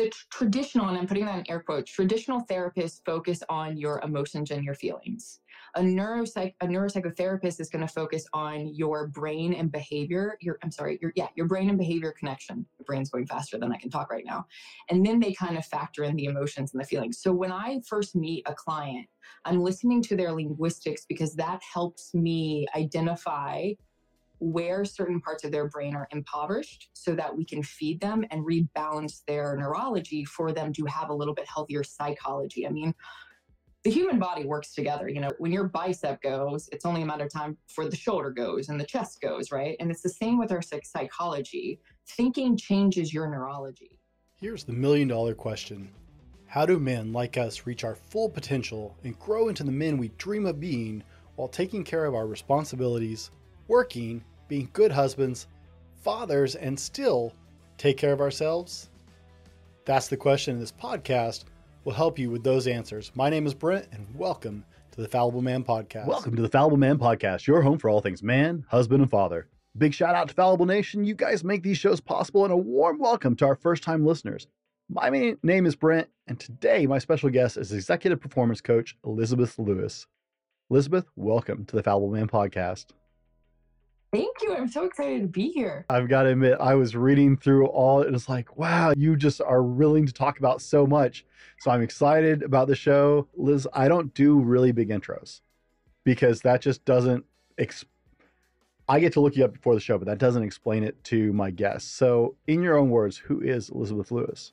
the traditional, and I'm putting that in air quotes, traditional therapists focus on your emotions and your feelings. A neuropsych a neuropsychotherapist is going to focus on your brain and behavior. Your I'm sorry, your yeah, your brain and behavior connection. The brain's going faster than I can talk right now. And then they kind of factor in the emotions and the feelings. So when I first meet a client, I'm listening to their linguistics because that helps me identify where certain parts of their brain are impoverished so that we can feed them and rebalance their neurology for them to have a little bit healthier psychology. I mean, the human body works together. You know, when your bicep goes, it's only a matter of time for the shoulder goes and the chest goes, right? And it's the same with our psychology. Thinking changes your neurology. Here's the million dollar question How do men like us reach our full potential and grow into the men we dream of being while taking care of our responsibilities, working, being good husbands, fathers, and still take care of ourselves? That's the question in this podcast will help you with those answers. My name is Brent, and welcome to the Fallible Man Podcast. Welcome to the Fallible Man Podcast, your home for all things man, husband, and father. Big shout out to Fallible Nation. You guys make these shows possible, and a warm welcome to our first time listeners. My name is Brent, and today my special guest is executive performance coach Elizabeth Louis. Elizabeth, welcome to the Fallible Man Podcast. Thank you. I'm so excited to be here. I've got to admit, I was reading through all, and it's like, wow, you just are willing to talk about so much. So I'm excited about the show. Liz, I don't do really big intros because that just doesn't, exp- I get to look you up before the show, but that doesn't explain it to my guests. So, in your own words, who is Elizabeth Louis?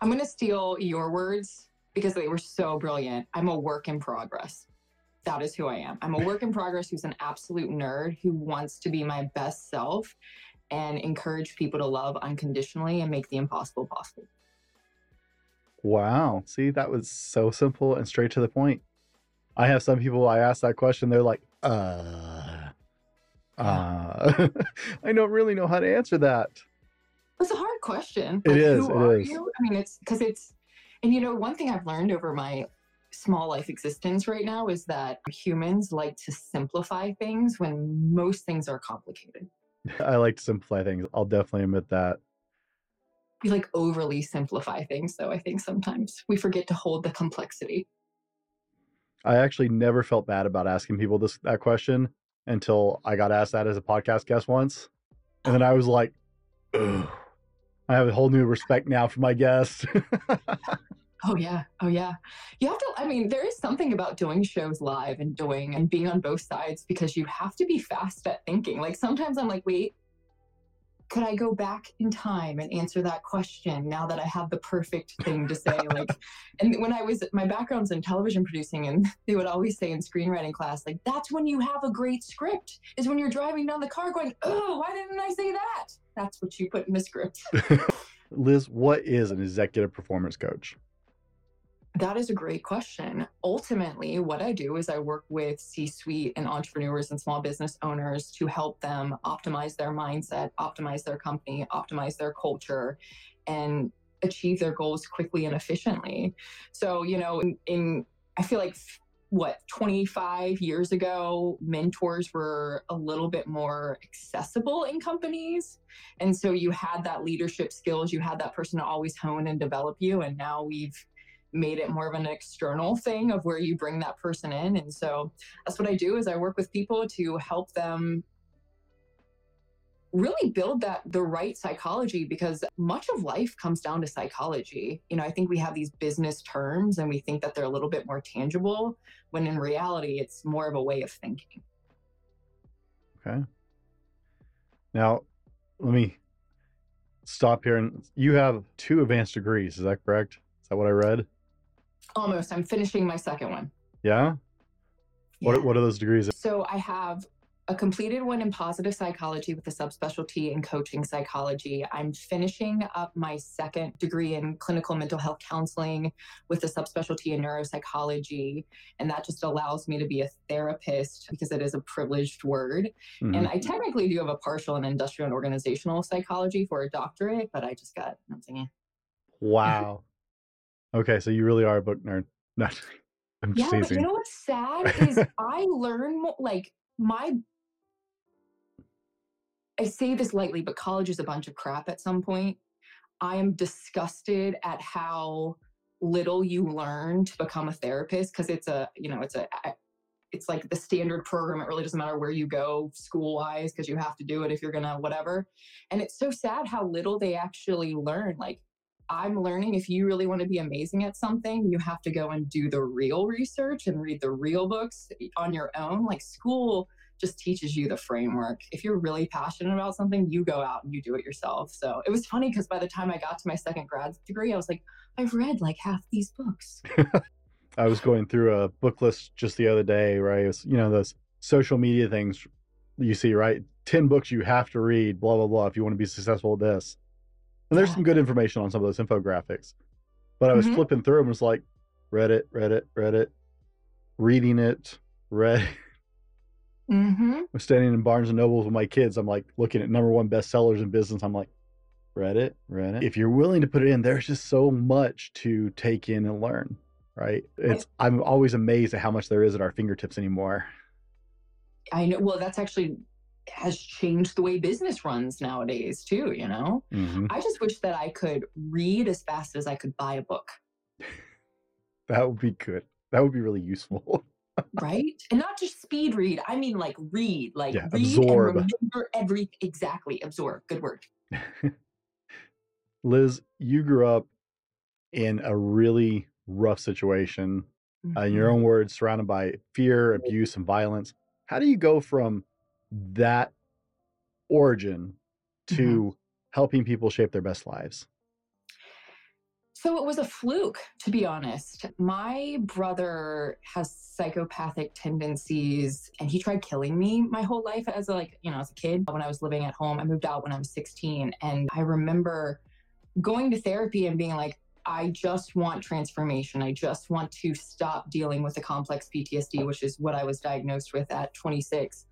I'm going to steal your words because they were so brilliant. I'm a work in progress that is who I am. I'm a work in progress who's an absolute nerd who wants to be my best self and encourage people to love unconditionally and make the impossible possible. Wow. See, that was so simple and straight to the point. I have some people I ask that question, they're like, uh, uh, I don't really know how to answer that. It's a hard question. It like, is. Who it is. You? I mean, it's because it's, and you know, one thing I've learned over my small life existence right now is that humans like to simplify things when most things are complicated. I like to simplify things. I'll definitely admit that. We like overly simplify things, though. I think sometimes we forget to hold the complexity. I actually never felt bad about asking people this that question until I got asked that as a podcast guest once, and then I was like, Ugh. I have a whole new respect now for my guests. Oh yeah. Oh yeah. You have to I mean, there is something about doing shows live and doing and being on both sides because you have to be fast at thinking. Like sometimes I'm like, wait, could I go back in time and answer that question now that I have the perfect thing to say? like, and when I was, my background's in television producing, and they would always say in screenwriting class, like, that's when you have a great script, is when you're driving down the car going, oh, why didn't I say that? That's what you put in the script. Liz, what is an executive performance coach? That is a great question. Ultimately, what I do is I work with C suite and entrepreneurs and small business owners to help them optimize their mindset, optimize their company, optimize their culture, and achieve their goals quickly and efficiently. So, you know, in, in I feel like what 25 years ago mentors were a little bit more accessible in companies and so you had that leadership skills you had that person to always hone and develop you and now we've made it more of an external thing of where you bring that person in. And so that's what i do is i work with people to help them really build that the right psychology because much of life comes down to psychology. You know i think we have these business terms and we think that they're a little bit more tangible when in reality it's more of a way of thinking. Okay. Now let me stop here and you have two advanced degrees. Is that correct? Is that what i read Almost. I'm finishing my second one. Yeah? yeah. What, what are those degrees? So I have a completed one in positive psychology with a subspecialty in coaching psychology. I'm finishing up my second degree in clinical mental health counseling with a subspecialty in neuropsychology. And that just allows me to be a therapist because it is a privileged word. Mm-hmm. And I technically do have a partial in industrial and organizational psychology for a doctorate, but I just got, I'm thinking, wow. Okay, so you really are a book nerd. No, I'm yeah, but you know what's sad is I learn more, like my. I say this lightly, but college is a bunch of crap at some point. I am disgusted at how little you learn to become a therapist because it's a, you know, it's a it's like the standard program. It really doesn't matter where you go school wise because you have to do it if you're gonna whatever. And it's so sad how little they actually learn. Like I'm learning if you really want to be amazing at something, you have to go and do the real research and read the real books eh, on your own. Like school just teaches you the framework. If you're really passionate about something, you go out and you do it yourself. So it was funny because by the time I got to my second grad degree, I was like, I've read like half these books. I was going through a book list just the other day, right? Was, you know, those social media things you see, right? 10 books you have to read, blah, blah, blah, if you want to be successful at this. And there's yeah. some good information on some of those infographics. But I was mm-hmm. flipping through them, was like, read it, read it, read it, reading it, read. Mm-hmm. I'm standing in Barnes and Nobles with my kids. I'm like looking at number one bestsellers in business. I'm like, read it, read it. If you're willing to put it in, there's just so much to take in and learn right? It's I'm always amazed at how much there is at our fingertips anymore. I know. Well, that's actually has changed the way business runs nowadays too. You know, mm-hmm. I just wish that I could read as fast as I could buy a book. that would be good. That would be really useful. right and not just speed read i mean like read like yeah, read absorb. and remember every exactly absorb good word liz you grew up in a really rough situation, mm-hmm. uh, in your mm-hmm. own words, surrounded by fear, abuse, and violence. How do you go from that origin to mm-hmm. helping people shape their best lives? So it was a fluke, to be honest. My brother has psychopathic tendencies and he tried killing me my whole life as a, like, you know, as a kid. When I was living at home, I moved out when I was 16 and I remember going to therapy and being like, I just want transformation. I just want to stop dealing with the complex PTSD, which is what I was diagnosed with at 26.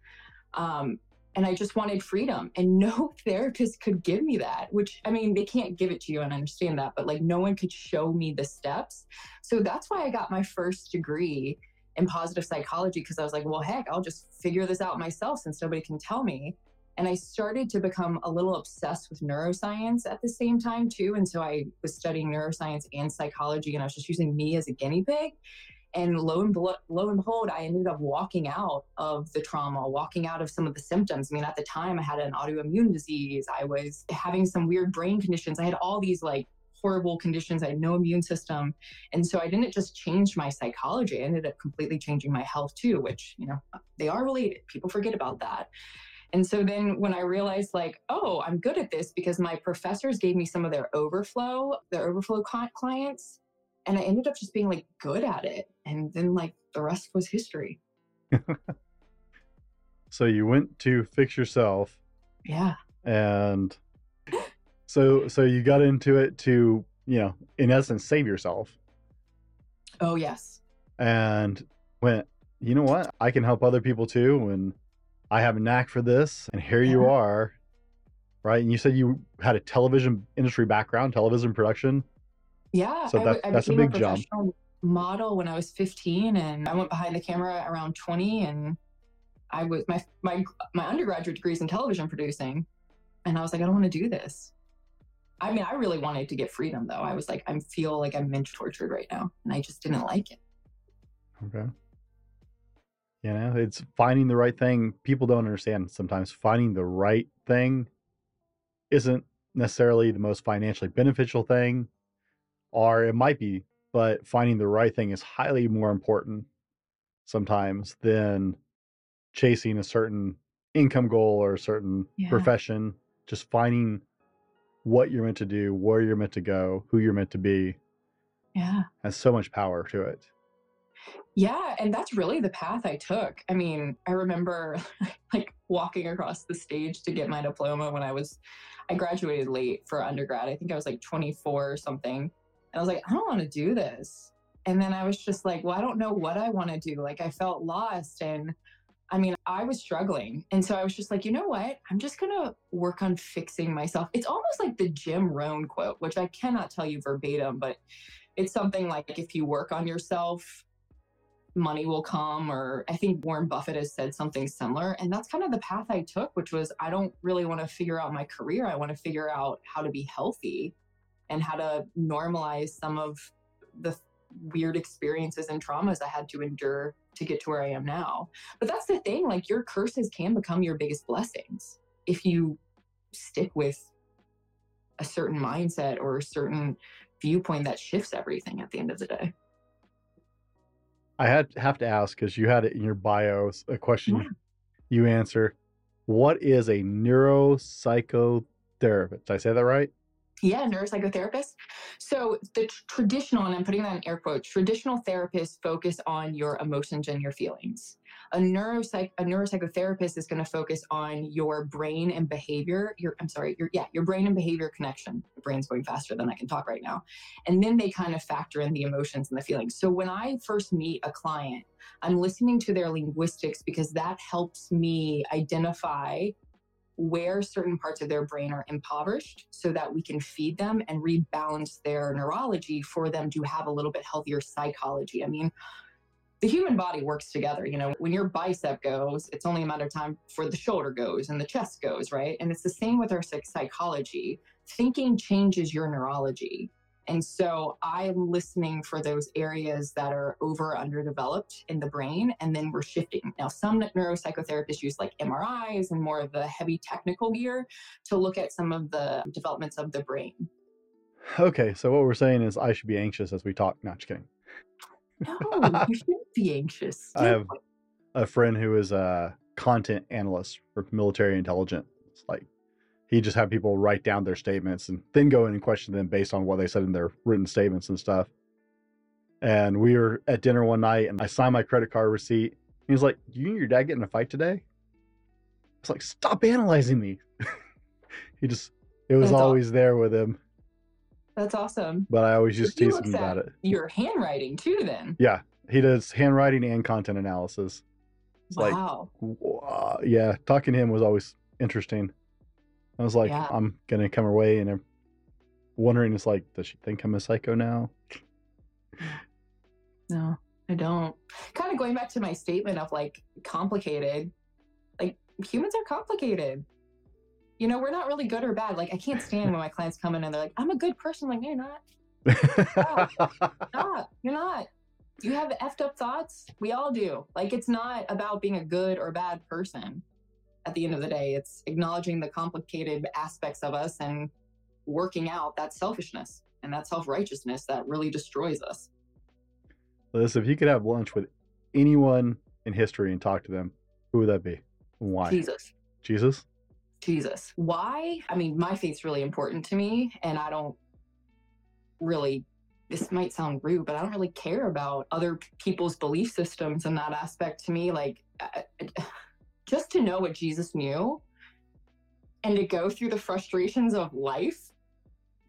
Um, and I just wanted freedom. And no therapist could give me that, which I mean, they can't give it to you, and I understand that, but like no one could show me the steps. So that's why I got my first degree in positive psychology because I was like, well, heck, I'll just figure this out myself since nobody can tell me. And I started to become a little obsessed with neuroscience at the same time, too. And so I was studying neuroscience and psychology, and I was just using me as a guinea pig. And lo and, lo and behold, I ended up walking out of the trauma, walking out of some of the symptoms. I mean, at the time, I had an autoimmune disease. I was having some weird brain conditions. I had all these like horrible conditions. I had no immune system. And so I didn't just change my psychology, I ended up completely changing my health too, which, you know, they are related. People forget about that. And so then when I realized, like, oh, I'm good at this because my professors gave me some of their overflow, their overflow clients. And I ended up just being like good at it. And then, like, the rest was history. so you went to fix yourself. Yeah. And so, so you got into it to, you know, in essence, save yourself. Oh, yes. And went, you know what? I can help other people too. And I have a knack for this, and here you are, right? And you said you had a television industry background, television production. Yeah, so that, I, I that's a big a jump. Model when I was 15, and I went behind the camera around 20, and I was my my my undergraduate degree is in television producing, and I was like, I don't want to do this. I mean, I really wanted to get freedom, though. I was like, I feel like I'm mental tortured right now, and I just didn't like it. Okay. You know, it's finding the right thing. People don't understand sometimes finding the right thing isn't necessarily the most financially beneficial thing, or it might be, but finding the right thing is highly more important sometimes than chasing a certain income goal or a certain yeah. profession. Just finding what you're meant to do, where you're meant to go, who you're meant to be. Yeah. Has so much power to it. Yeah, and that's really the path I took. I mean, I remember like walking across the stage to get my diploma when I was I graduated late for undergrad. I think I was like 24 or something. And I was like, I don't want to do this. And then I was just like, well, I don't know what I want to do. Like I felt lost and I mean, I was struggling. And so I was just like, you know what? I'm just going to work on fixing myself. It's almost like the Jim Rohn quote, which I cannot tell you verbatim, but it's something like if you work on yourself, money will come or i think warren buffett has said something similar and that's kind of the path i took which was i don't really want to figure out my career i want to figure out how to be healthy and how to normalize some of the weird experiences and traumas I had to endure to get to where I am now. But that's the thing, like your curses can become your biggest blessings if you stick with a certain mindset or a certain viewpoint that shifts everything at the end of the day. I had have to ask because you had it in your bio a question Yeah. you answer. What is a neuropsychotherapist? Did I say that right? Yeah, neuropsychotherapist. So the tr- traditional, and I'm putting that in air quotes, traditional therapists focus on your emotions and your feelings. A neuropsych a neuropsychotherapist is going to focus on your brain and behavior. Your I'm sorry, your yeah, your brain and behavior connection. The brain's going faster than I can talk right now. And then they kind of factor in the emotions and the feelings. So when I first meet a client, I'm listening to their linguistics because that helps me identify where certain parts of their brain are impoverished so that we can feed them and rebalance their neurology for them to have a little bit healthier psychology. I mean, the human body works together. You know, when your bicep goes, it's only a matter of time for the shoulder goes and the chest goes, right? And it's the same with our psychology. Thinking changes your neurology. And so I'm listening for those areas that are over underdeveloped in the brain, and then we're shifting. Now, some neuropsychotherapists use like MRIs and more of the heavy technical gear to look at some of the developments of the brain. Okay, so what we're saying is I should be anxious as we talk. Not just kidding. No, you shouldn't be anxious. I have a friend who is a content analyst for military intelligence. Like he just had people write down their statements and then go in and question them based on what they said in their written statements and stuff. And we were at dinner one night and I signed my credit card receipt. He was like, You and your dad get in a fight today? I was like, Stop analyzing me. he just it was That's always there with him. That's awesome. But I always used to tease him about it. Your handwriting too, then. Yeah. He does handwriting and content analysis. It's like wow. Wow. Yeah, talking to him was always interesting. I was like, Yeah. I'm gonna come her way, and I'm wondering, it's like, does she think I'm a psycho now? No, I don't. Kind of going back to my statement of like complicated, like humans are complicated. You know, we're not really good or bad. Like, I can't stand when my clients come in and they're like, I'm a good person. I'm like, no, you're not. Not. You're not. You have effed up thoughts. We all do. Like, it's not about being a good or bad person at the end of the day. It's acknowledging the complicated aspects of us and working out that selfishness and that self righteousness that really destroys us. Liz, if you could have lunch with anyone in history and talk to them, who would that be? Why? Jesus. Jesus? Jesus. Why? I mean, my faith's really important to me, and I don't really, this might sound rude, but I don't really care about other people's belief systems in that aspect to me. Like, I- just to know what Jesus knew and to go through the frustrations of life.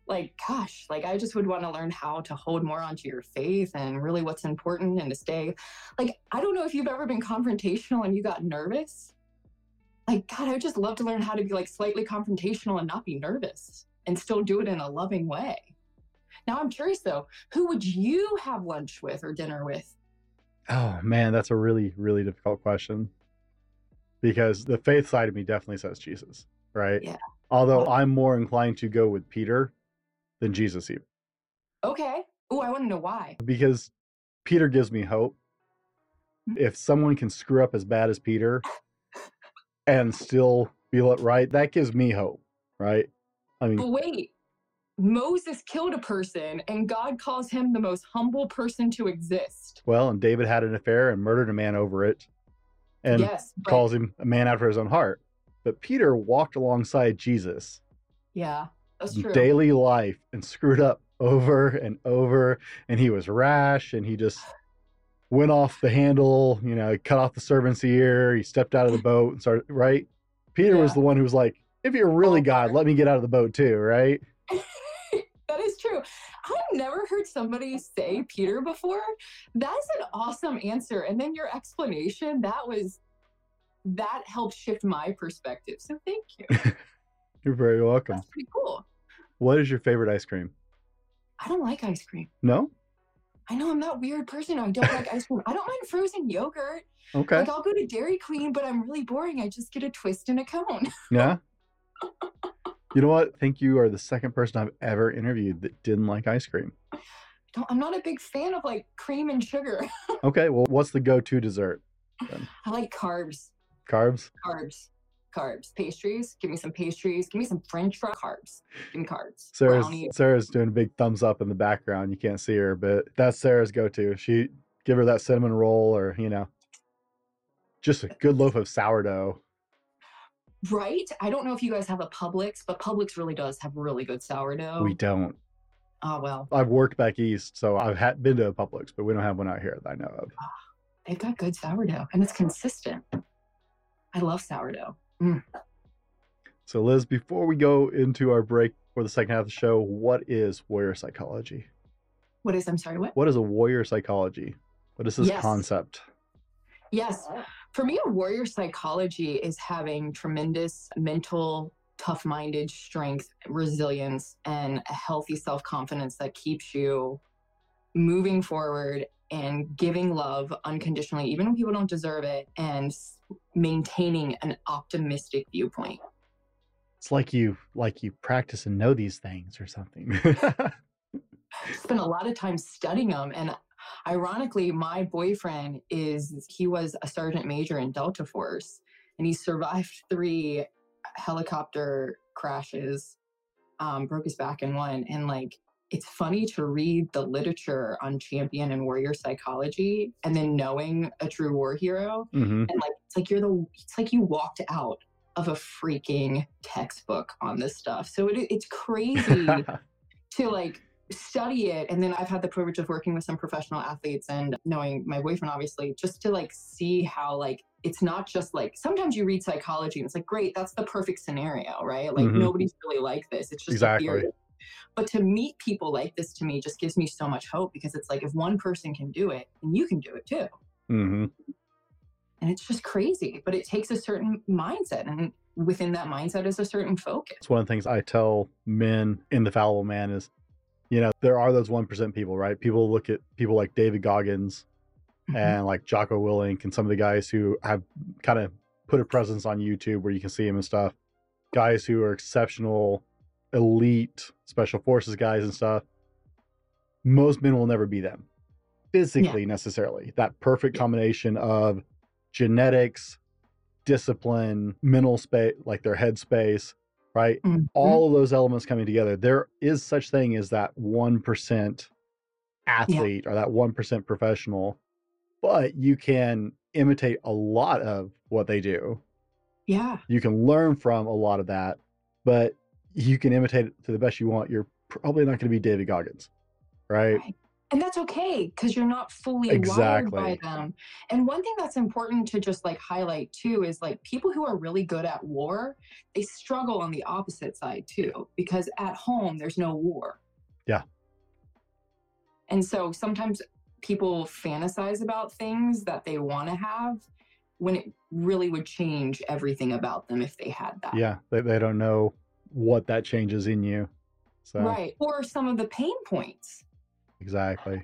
Like, gosh, like I just would want to learn how to hold more onto your faith and really what's important and to stay. Like, I don't know if you've ever been confrontational and you got nervous like god i would just love to learn how to be like slightly confrontational and not be nervous and still do it in a loving way now i'm curious though who would you have lunch with or dinner with Oh man, that's a really, really difficult question. Because the faith side of me definitely says Jesus, right? Yeah. Although I'm more inclined to go with Peter than Jesus even. okay oh i want to know why because Peter gives me hope. Mhm. If someone can screw up as bad as Peter and still feel it right, that gives me hope, right? I mean, but wait moses killed a person and god calls him the most humble person to exist well, and David had an affair and murdered a man over it and yes but, calls him a man after his own heart. But Peter walked alongside Jesus yeah that's true. daily life and screwed up over and over and he was rash and he just went off the handle you know he cut off the servant's ear he stepped out of the boat and started right? Peter was the one who was like if you're really Oh, god let me get out of the boat too right true. I've never heard somebody say Peter before. That's an awesome answer. And then your explanation, that was that helped shift my perspective. So thank you. you're very welcome That's pretty cool. what is your favorite ice cream I don't like ice cream. no I know I'm that weird person. I don't like ice cream. I don't mind frozen yogurt. okay Like I'll go to Dairy Queen, but I'm really boring. I just get a twist and a cone. yeah You know what? I think you are the second person I've ever interviewed that didn't like ice cream. Don't, I'm not a big fan of like cream and sugar. Okay, well, what's the go-to dessert? I like carbs, Carbs? carbs, carbs, pastries. Give me some pastries. Give me some French fry carbs. Give me carbs. Sarah's. Sarah's doing a big thumbs up in the background. You can't see her, but that's Sarah's go-to. She give her that cinnamon roll, or you know, just a good loaf of sourdough. Right? I don't know if you guys have a Publix, but Publix really does have really good sourdough. We don't. oh well, I've worked back east, so I've had, been to a Publix, but we don't have one out here that I know of. Ah, they've got good sourdough and it's consistent. I love sourdough. Mm. So, Liz, before we go into our break for the second half of the show, what is warrior psychology? What is? I'm sorry. What? What is a warrior psychology? What is this Yes. concept? Yes. For me, a warrior psychology is having tremendous mental, tough minded strength, resilience, and a healthy self confidence that keeps you moving forward and giving love unconditionally, even when people don't deserve it, and maintaining an optimistic viewpoint. It's like you like you practice and know these things or something. I spent a lot of time studying them and ironically my boyfriend is he was a sergeant major in delta force and he survived three helicopter crashes um, broke his back in one and like it's funny to read the literature on champion and warrior psychology and then knowing a true war hero hmm and like it's like you're the it's like you walked out of a freaking textbook on this stuff. So it, it's crazy to like study it and then i've had the privilege of working with some professional athletes and knowing my boyfriend obviously just to like see how like it's not just like sometimes you read psychology and it's like great that's the perfect scenario right like Mhm. nobody's really like this it's just Exactly. a theory but to meet people like this to me just gives me so much hope because it's like if one person can do it then you can do it too Mm-hmm. and it's just crazy but it takes a certain mindset and within that mindset is a certain focus It's one of the things I tell men in the fallible man is, you know, there are those one percent people, right? People look at people like David Goggins Mhm. and like Jocko Willink and some of the guys who have kind of put a presence on YouTube where you can see him and stuff. Guys who are exceptional, elite special forces guys and stuff. Most men will never be them physically necessarily. That perfect combination of genetics, discipline, mental space, like their head space, right? Mhm. All of those elements coming together. There is such thing as that 1% athlete or that 1% professional, but you can imitate a lot of what they do. yeah You can learn from a lot of that, but you can imitate it to the best you want. You're probably not going to be David Goggins, right? Right. And that's okay because you're not fully Exactly. wired by them. And one thing that's important to just like highlight too is like people who are really good at war, they struggle on the opposite side too because at home there's no war. Yeah. And so sometimes people fantasize about things that they want to have when it really would change everything about them if they had that. Yeah, they, they don't know what that changes in you. So, Right. Or some of the pain points. Exactly.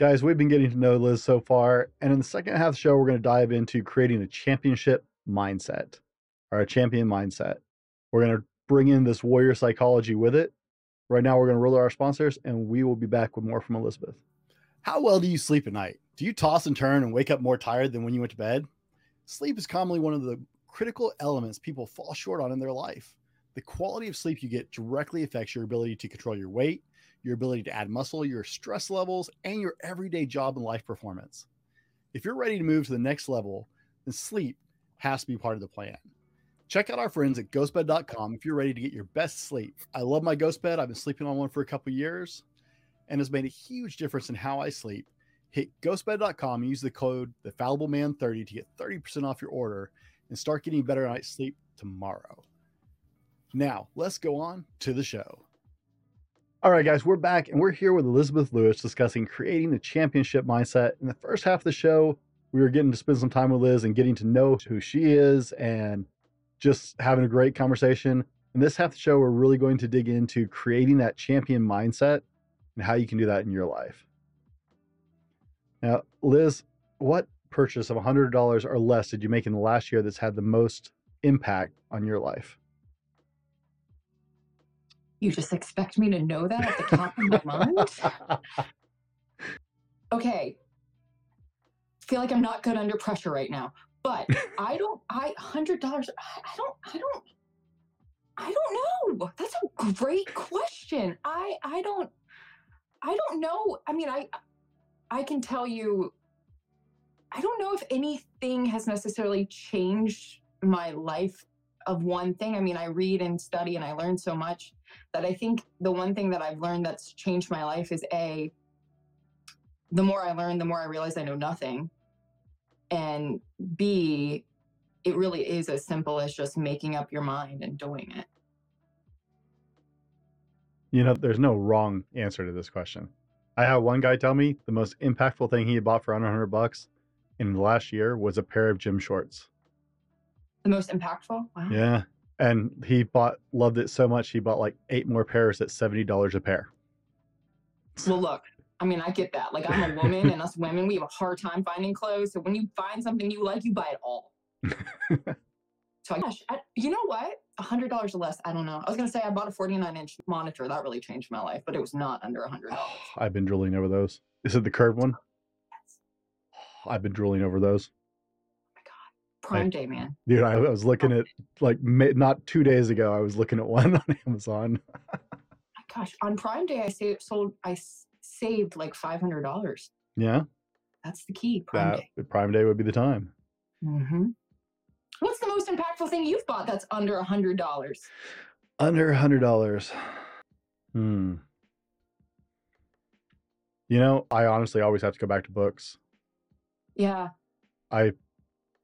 Guys, we've been getting to know Liz so far. And in the second half of the show, we're going to dive into creating a championship mindset or a champion mindset. We're going to bring in this warrior psychology with it. Right now, we're going to roll out our sponsors and we will be back with more from Elizabeth. How well do you sleep at night? Do you toss and turn and wake up more tired than when you went to bed? Sleep is commonly one of the critical elements people fall short on in their life. The quality of sleep you get directly affects your ability to control your weight, your ability to add muscle, your stress levels, and your everyday job and life performance. If you're ready to move to the next level, then sleep has to be part of the plan. Check out our friends at ghostbed.com if you're ready to get your best sleep. I love my ghost bed. I've been sleeping on one for a couple years and has made a huge difference in how I sleep. Hit ghostbed.com and use the code thefallibleman30 to get 30% off your order and start getting better night's sleep tomorrow. Now, let's go on to the show. All right, guys, we're back and we're here with Elizabeth Louis discussing creating the championship mindset. In the first half of the show, we were getting to spend some time with Liz and getting to know who she is and just having a great conversation. In this half of the show, we're really going to dig into creating that champion mindset and how you can do that in your life. Now, Liz, what purchase of $100 or less did you make in the last year that's had the most impact on your life? You just expect me to know that at the top of my mind? Okay. Feel like I'm not good under pressure right now. But I don't I hundred dollars I don't I don't I don't know. That's a great question. I I don't I don't know. I mean I I can tell you I don't know if anything has necessarily changed my life of one thing. I mean, I read and study and I learn so much that I think the one thing that I've learned that's changed my life is A, the more I learn, the more I realize I know nothing. And B, it really is as simple as just making up your mind and doing it. You know, there's no wrong answer to this question. I had one guy tell me the most impactful thing he had bought for under 100 bucks in the last year was a pair of gym shorts. The most impactful? Wow. Yeah. And he bought, loved it so much, he bought like eight more pairs at $70 a pair. Well, look, I mean, I get that. Like, I'm a woman, and us women, we have a hard time finding clothes. So when you find something you like, you buy it all. so, gosh, I, you know what? A hundred dollars or less. I don't know. I was gonna say I bought a 49 inch monitor. That really changed my life, but it was not under a hundred dollars. I've been drooling over those. Is it the curved one? Yes. I've been drooling over those. Prime day, man. Dude, I, I was looking at like not two days ago. I was looking at one on Amazon. Gosh, on Prime Day, I saved, sold, I saved like five hundred dollars. Yeah, That's the key. Prime that Day. Prime Day would be the time. hmm What's the most impactful thing you've bought that's under a hundred dollars? Under a hundred dollars. Hmm. You know, I honestly always have to go back to books. Yeah. I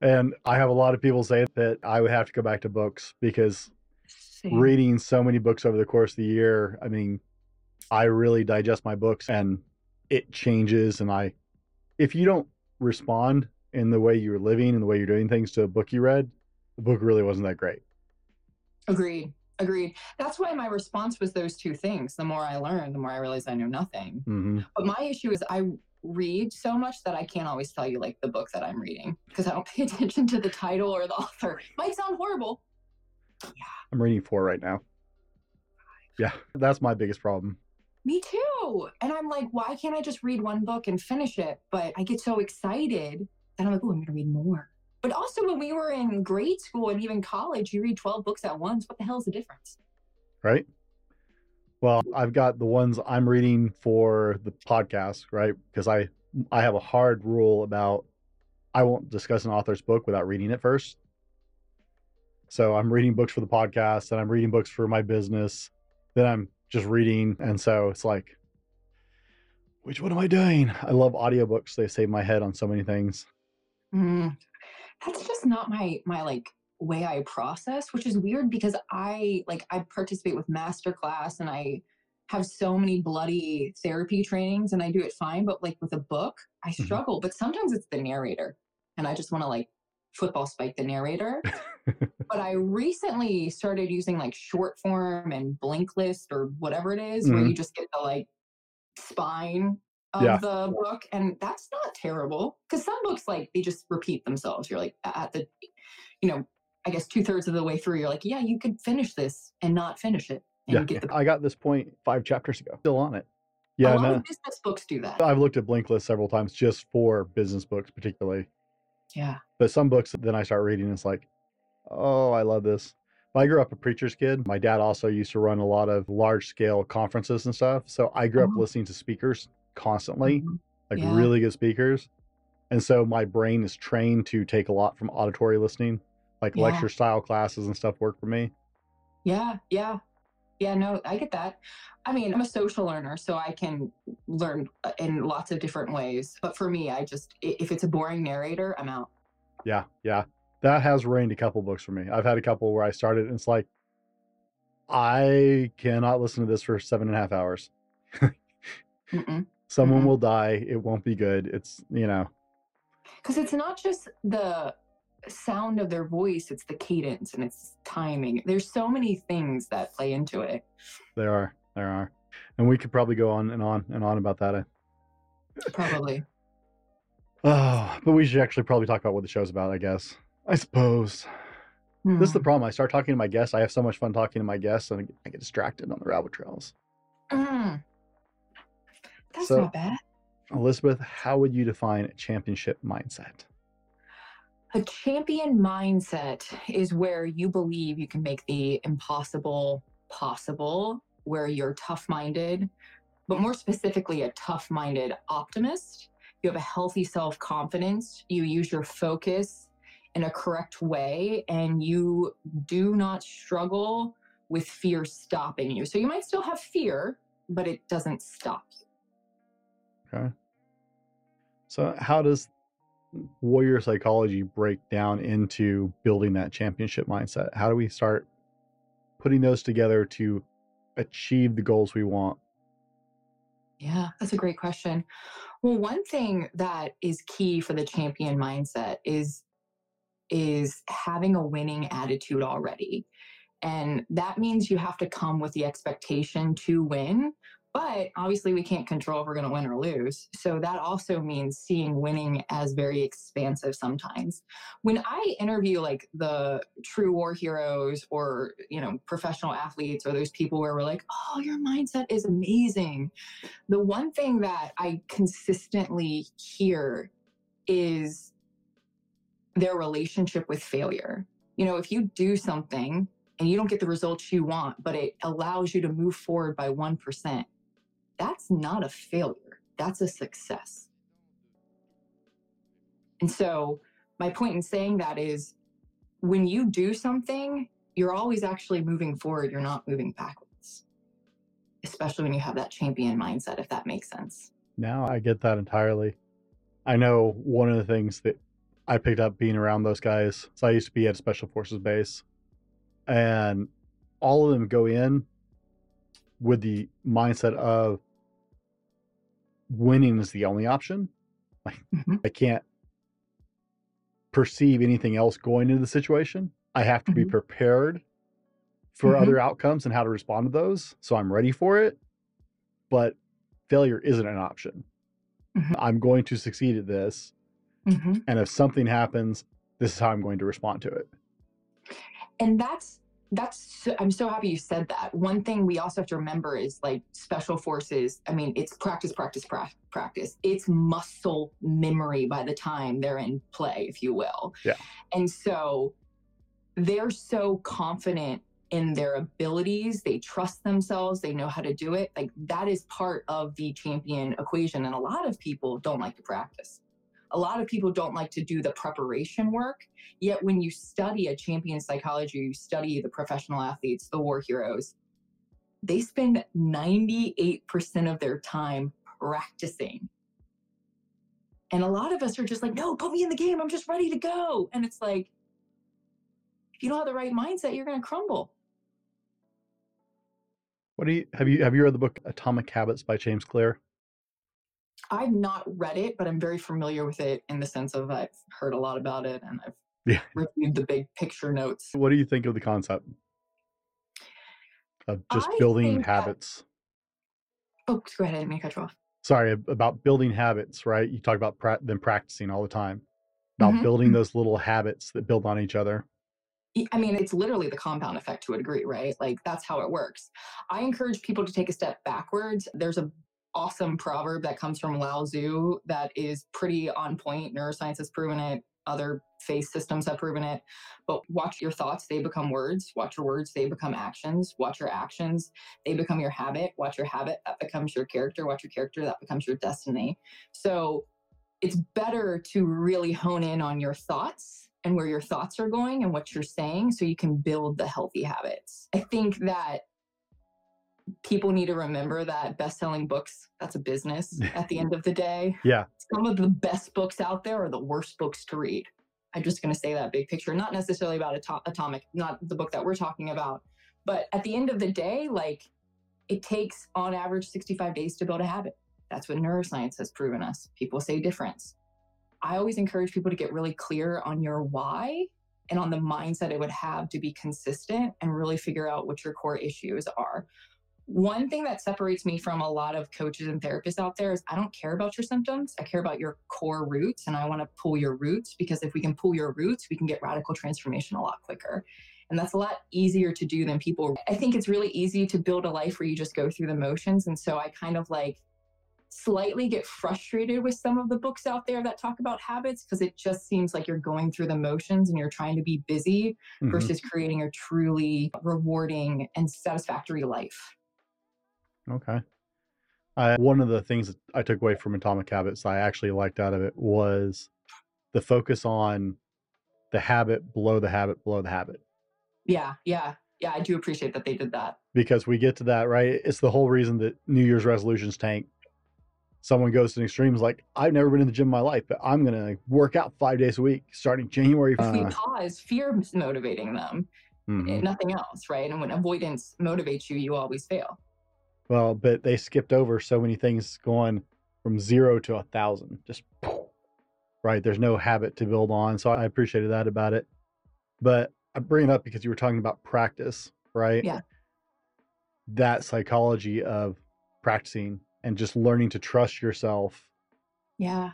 and I have a lot of people say that I would have to go back to books because Same. reading so many books over the course of the year, I mean, I really digest my books and it changes and I if you don't respond in the way you're living and the way you're doing things to a book you read, the book really wasn't that great. Agreed. Agreed. That's why my response was those two things. The more I learn, the more I realize I know nothing. hmm But my issue is I read so much that I can't always tell you like the book that I'm reading because I don't pay attention to the title or the author. Might sound horrible. Yeah. I'm reading four right now. Yeah, that's my biggest problem. Me too. And I'm like, why can't I just read one book and finish it? But I get so excited that I'm like, oh, I'm going to read more. But also, when we were in grade school and even college, you read 12 books at once. What the hell is the difference? right? Well, I've got the ones I'm reading for the podcast, right? Because I I have a hard rule about I won't discuss an author's book without reading it first. So I'm reading books for the podcast and I'm reading books for my business. Then I'm just reading and so it's like which one am I doing? I love audiobooks. They save my head on so many things. Mm, that's just not my my like way I process, which is weird because I like I participate with masterclass and I have so many bloody therapy trainings and I do it fine, but like with a book, I Mhm. struggle. But sometimes it's the narrator, and I just want to like football spike the narrator. but I recently started using like short form and blink list or whatever it is, where Mhm. you just get the like spine of Yeah. the book, and that's not terrible because some books like they just repeat themselves. You're like at the, you know, I guess two thirds of the way through, you're like, yeah, you could finish this and not finish it, and Yeah, get the. I got this point five chapters ago. Still on it. a Yeah, lot no, of business books do that. I've looked at Blinkist several times just for business books, particularly. Yeah. But some books, then I start reading, it's like, oh, I love this. I grew up a preacher's kid. My dad also used to run a lot of large scale conferences and stuff. So I grew up Oh. listening to speakers constantly, Mhm. like Yeah. really good speakers. And so my brain is trained to take a lot from auditory listening, like Yeah. lecture style classes and stuff work for me. Yeah, yeah. Yeah, no, I get that. I mean, I'm a social learner, so I can learn uh, in lots of different ways. But for me, I just, if it's a boring narrator, I'm out. Yeah, yeah. That has rained a couple books for me. I've had a couple where I started and it's like, I cannot listen to this for seven and a half hours. Mm-mm. Someone Mhm. will die. It won't be good. It's, you know, Because it's not just the sound of their voice, it's the cadence and it's timing. There's so many things that play into it. there are, there are. And we could probably go on and on and on about that. Probably. Oh, but we should actually probably talk about what the show's about, I guess. I suppose. This is the Hmm. problem. I start talking to my guests. I have so much fun talking to my guests, and I get distracted on the rabbit trails. Mm. That's So- not bad. Elizabeth, how would you define a championship mindset? A champion mindset is where you believe you can make the impossible possible, where you're tough minded, but more specifically, a tough minded optimist. You have a healthy self confidence. You use your focus in a correct way, and you do not struggle with fear stopping you. So you might still have fear, but it doesn't stop you. Okay. So, how does warrior psychology break down into building that championship mindset? How do we start putting those together to achieve the goals we want? Yeah, that's a great question. Well, one thing that is key for the champion mindset is is having a winning attitude already. And that means you have to come with the expectation to win, but obviously we can't control if we're going to win or lose. So that also means seeing winning as very expansive sometimes. When I interview like the true war heroes or, you know, professional athletes or those people where we're like, "Oh, your mindset is amazing." the one thing that I consistently hear is their relationship with failure. You know, if you do something and you don't get the results you want, but it allows you to move forward by 1%, that's not a failure. That's a success. And so, my point in saying that is when you do something, you're always actually moving forward, you're not moving backwards especially when you have that champion mindset, if that makes sense. Now I get that entirely. I know one of the things that I picked up being around those guys. So I used to be at a special forces base, and all of them go in with the mindset of winning is the only option. Mhm. I can't perceive anything else going into the situation. I have to be Mhm. prepared for Mhm. other outcomes and how to respond to those. So I'm ready for it. But failure isn't an option. Mhm. I'm going to succeed at this. Mhm. And if something happens, this is how I'm going to respond to it. And that's that's so- I'm so happy you said that. One thing we also have to remember is like special forces. I mean, it's practice, practice, pra- practice. It's muscle memory by the time they're in play, if you will. Yeah. And so they're so confident in their abilities. They trust themselves. They know how to do it. Like that is part of the champion equation. And a lot of people don't like to practice. A lot of people don't like to do the preparation work. Yet when you study a champion psychology, you study the professional athletes, the war heroes, they spend 98% of their time practicing. And a lot of us are just like, no, put me in the game. I'm just ready to go. And it's like, if you don't have the right mindset, you're going to crumble. What do you have you have you read the book Atomic Habits by James Clear? I've not read it, but I'm very familiar with it in the sense of I've heard a lot about it and I've Yeah. reviewed the big picture notes. What do you think of the concept of just I building think that- habits? Oh, go ahead. I didn't mean to cut you off. Sorry, about building habits, right? You talk about pra- them practicing all the time. About Mhm, building those little habits that build on each other. I mean, it's literally the compound effect to a degree, right? Like that's how it works. I encourage people to take a step backwards. There's a awesome proverb that comes from Lao Tzu that is pretty on point. Neuroscience has proven it. Other faith systems have proven it. But watch your thoughts, they become words. Watch your words, they become actions. Watch your actions, they become your habit. Watch your habit, that becomes your character. Watch your character, that becomes your destiny. So it's better to really hone in on your thoughts and where your thoughts are going and what you're saying so you can build the healthy habits. I think that people need to remember that best-selling books that's a business at the end of the day. Yeah. Some of the best books out there are the worst books to read. I'm just going to say that big picture, not necessarily about Ato- Atomic, not the book that we're talking about, but at the end of the day, like it takes on average 65 days to build a habit. That's what neuroscience has proven us. People say difference. I always encourage people to get really clear on your why and on the mindset it would have to be consistent and really figure out what your core issues are. One thing that separates me from a lot of coaches and therapists out there is I don't care about your symptoms. I care about your core roots and I want to pull your roots because if we can pull your roots, we can get radical transformation a lot quicker. And that's a lot easier to do than people. I think it's really easy to build a life where you just go through the motions. And so I kind of like slightly get frustrated with some of the books out there that talk about habits because it just seems like you're going through the motions and you're trying to be busy mm-hmm. versus creating a truly rewarding and satisfactory life. Okay. I, one of the things that I took away from Atomic Habits I actually liked out of it was the focus on the habit below the habit below the habit. Yeah, yeah, yeah. I do appreciate that they did that because we get to that right. It's the whole reason that New Year's resolutions tank. Someone goes to an extremes like I've never been in the gym in my life, but I'm gonna work out five days a week starting January. If we uh pause, fear is motivating them, mm-hmm. nothing else, right? And when avoidance motivates you, you always fail. Well, but they skipped over so many things going from zero to a thousand. Just right. There's no habit to build on. So I appreciated that about it. But I bring it up because you were talking about practice, right? Yeah. That psychology of practicing and just learning to trust yourself. Yeah.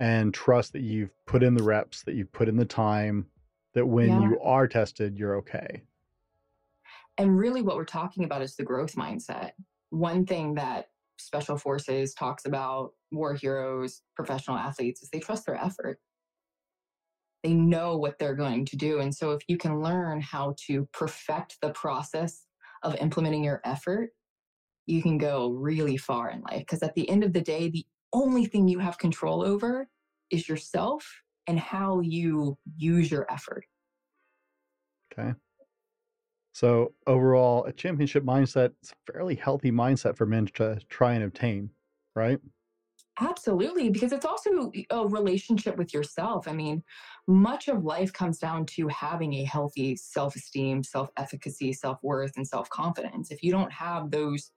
And trust that you've put in the reps, that you've put in the time, that when yeah. you are tested, you're okay. And really, what we're talking about is the growth mindset one thing that special forces talks about war heroes professional athletes is they trust their effort. They know what they're going to do. And so if you can learn how to perfect the process of implementing your effort you can go really far in life. Because at the end of the day the only thing you have control over is yourself and how you use your effort. Okay so overall, a championship mindset is a fairly healthy mindset for men to try and obtain, right? Absolutely, because it's also a relationship with yourself. I mean, much of life comes down to having a healthy self esteem, self efficacy, self worth, and self confidence. If you don't have those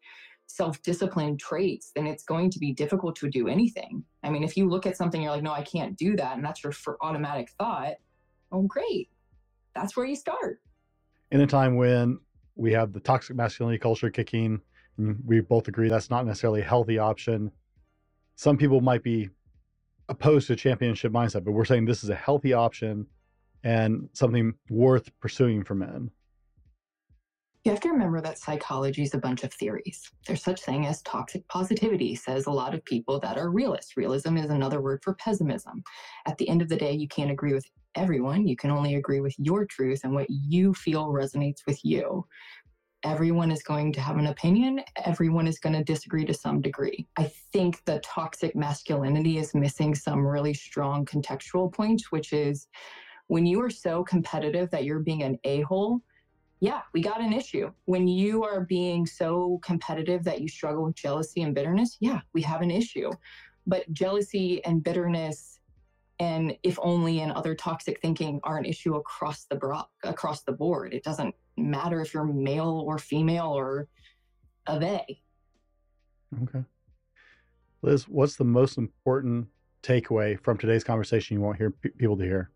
self discipline traits, then it's going to be difficult to do anything. I mean, if you look at something, you're like, no, I can't do that. And that's your automatic thought. Oh, great. That's where you start in a time when we have the toxic masculinity culture kicking, we both agree that's not necessarily a healthy option. Some people might be opposed to championship mindset, but we're saying this is a healthy option and something worth pursuing for men. You have to remember that psychology is a bunch of theories. There's such thing as toxic positivity, says a lot of people that are realists. Realism is another word for pessimism. At the end of the day, you can't agree with everyone. You can only agree with your truth and what you feel resonates with you. Everyone is going to have an opinion. Everyone is going to disagree to some degree. I think the toxic masculinity is missing some really strong contextual points, which is when you are so competitive that you're being an a hole, yeah, we got an issue. When you are being so competitive that you struggle with jealousy and bitterness, yeah, we have an issue. But jealousy and bitterness and if only and other toxic thinking are an issue across the bro- across the board. It doesn't matter if you're male or female or a they. Okay. Liz, what's the most important takeaway from today's conversation you want hear people to hear?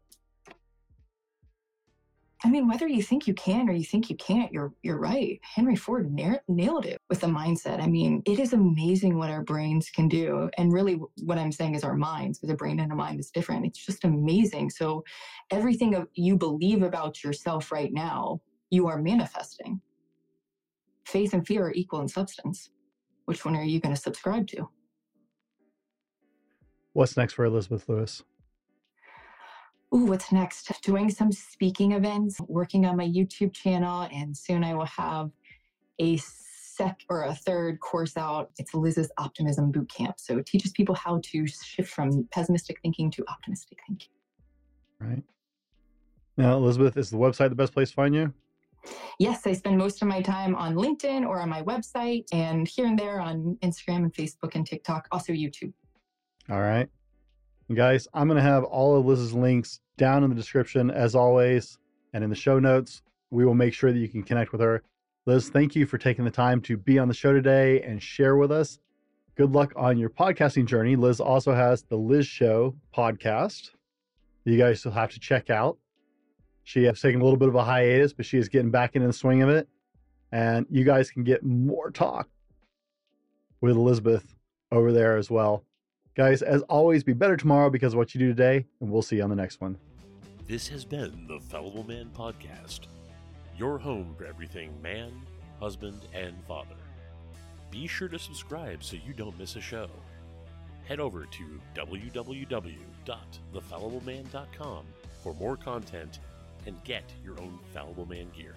I mean, whether you think you can or you think you can't, you're you're right. Henry Ford na- nailed it with the mindset. I mean, it is amazing what our brains can do, and really, what I'm saying is our minds, because a brain and a mind is different. It's just amazing. So, everything you believe about yourself right now, you are manifesting. Faith and fear are equal in substance. Which one are you going to subscribe to? What's next for Elizabeth Louis? Ooh, what's next? Doing some speaking events, working on my YouTube channel, and soon I will have a sec or a third course out. It's Liz's Optimism Bootcamp. So it teaches people how to shift from pessimistic thinking to optimistic thinking. Right. Now, Elizabeth, is the website the best place to find you? Yes, I spend most of my time on LinkedIn or on my website and here and there on Instagram and Facebook and TikTok, also YouTube. All right. Guys, I'm going to have all of Liz's links down in the description as always and in the show notes. We will make sure that you can connect with her. Liz, thank you for taking the time to be on the show today and share with us. Good luck on your podcasting journey. Liz also has the Liz Show podcast you guys will have to check out. She has taken a little bit of a hiatus, but she is getting back into the swing of it. And you guys can get more talk with Elizabeth over there as well. Guys, as always, be better tomorrow because of what you do today, and we'll see you on the next one. This has been the Fallible Man Podcast, your home for everything man, husband, and father. Be sure to subscribe so you don't miss a show. Head over to www.thefallibleman.com for more content and get your own Fallible Man gear.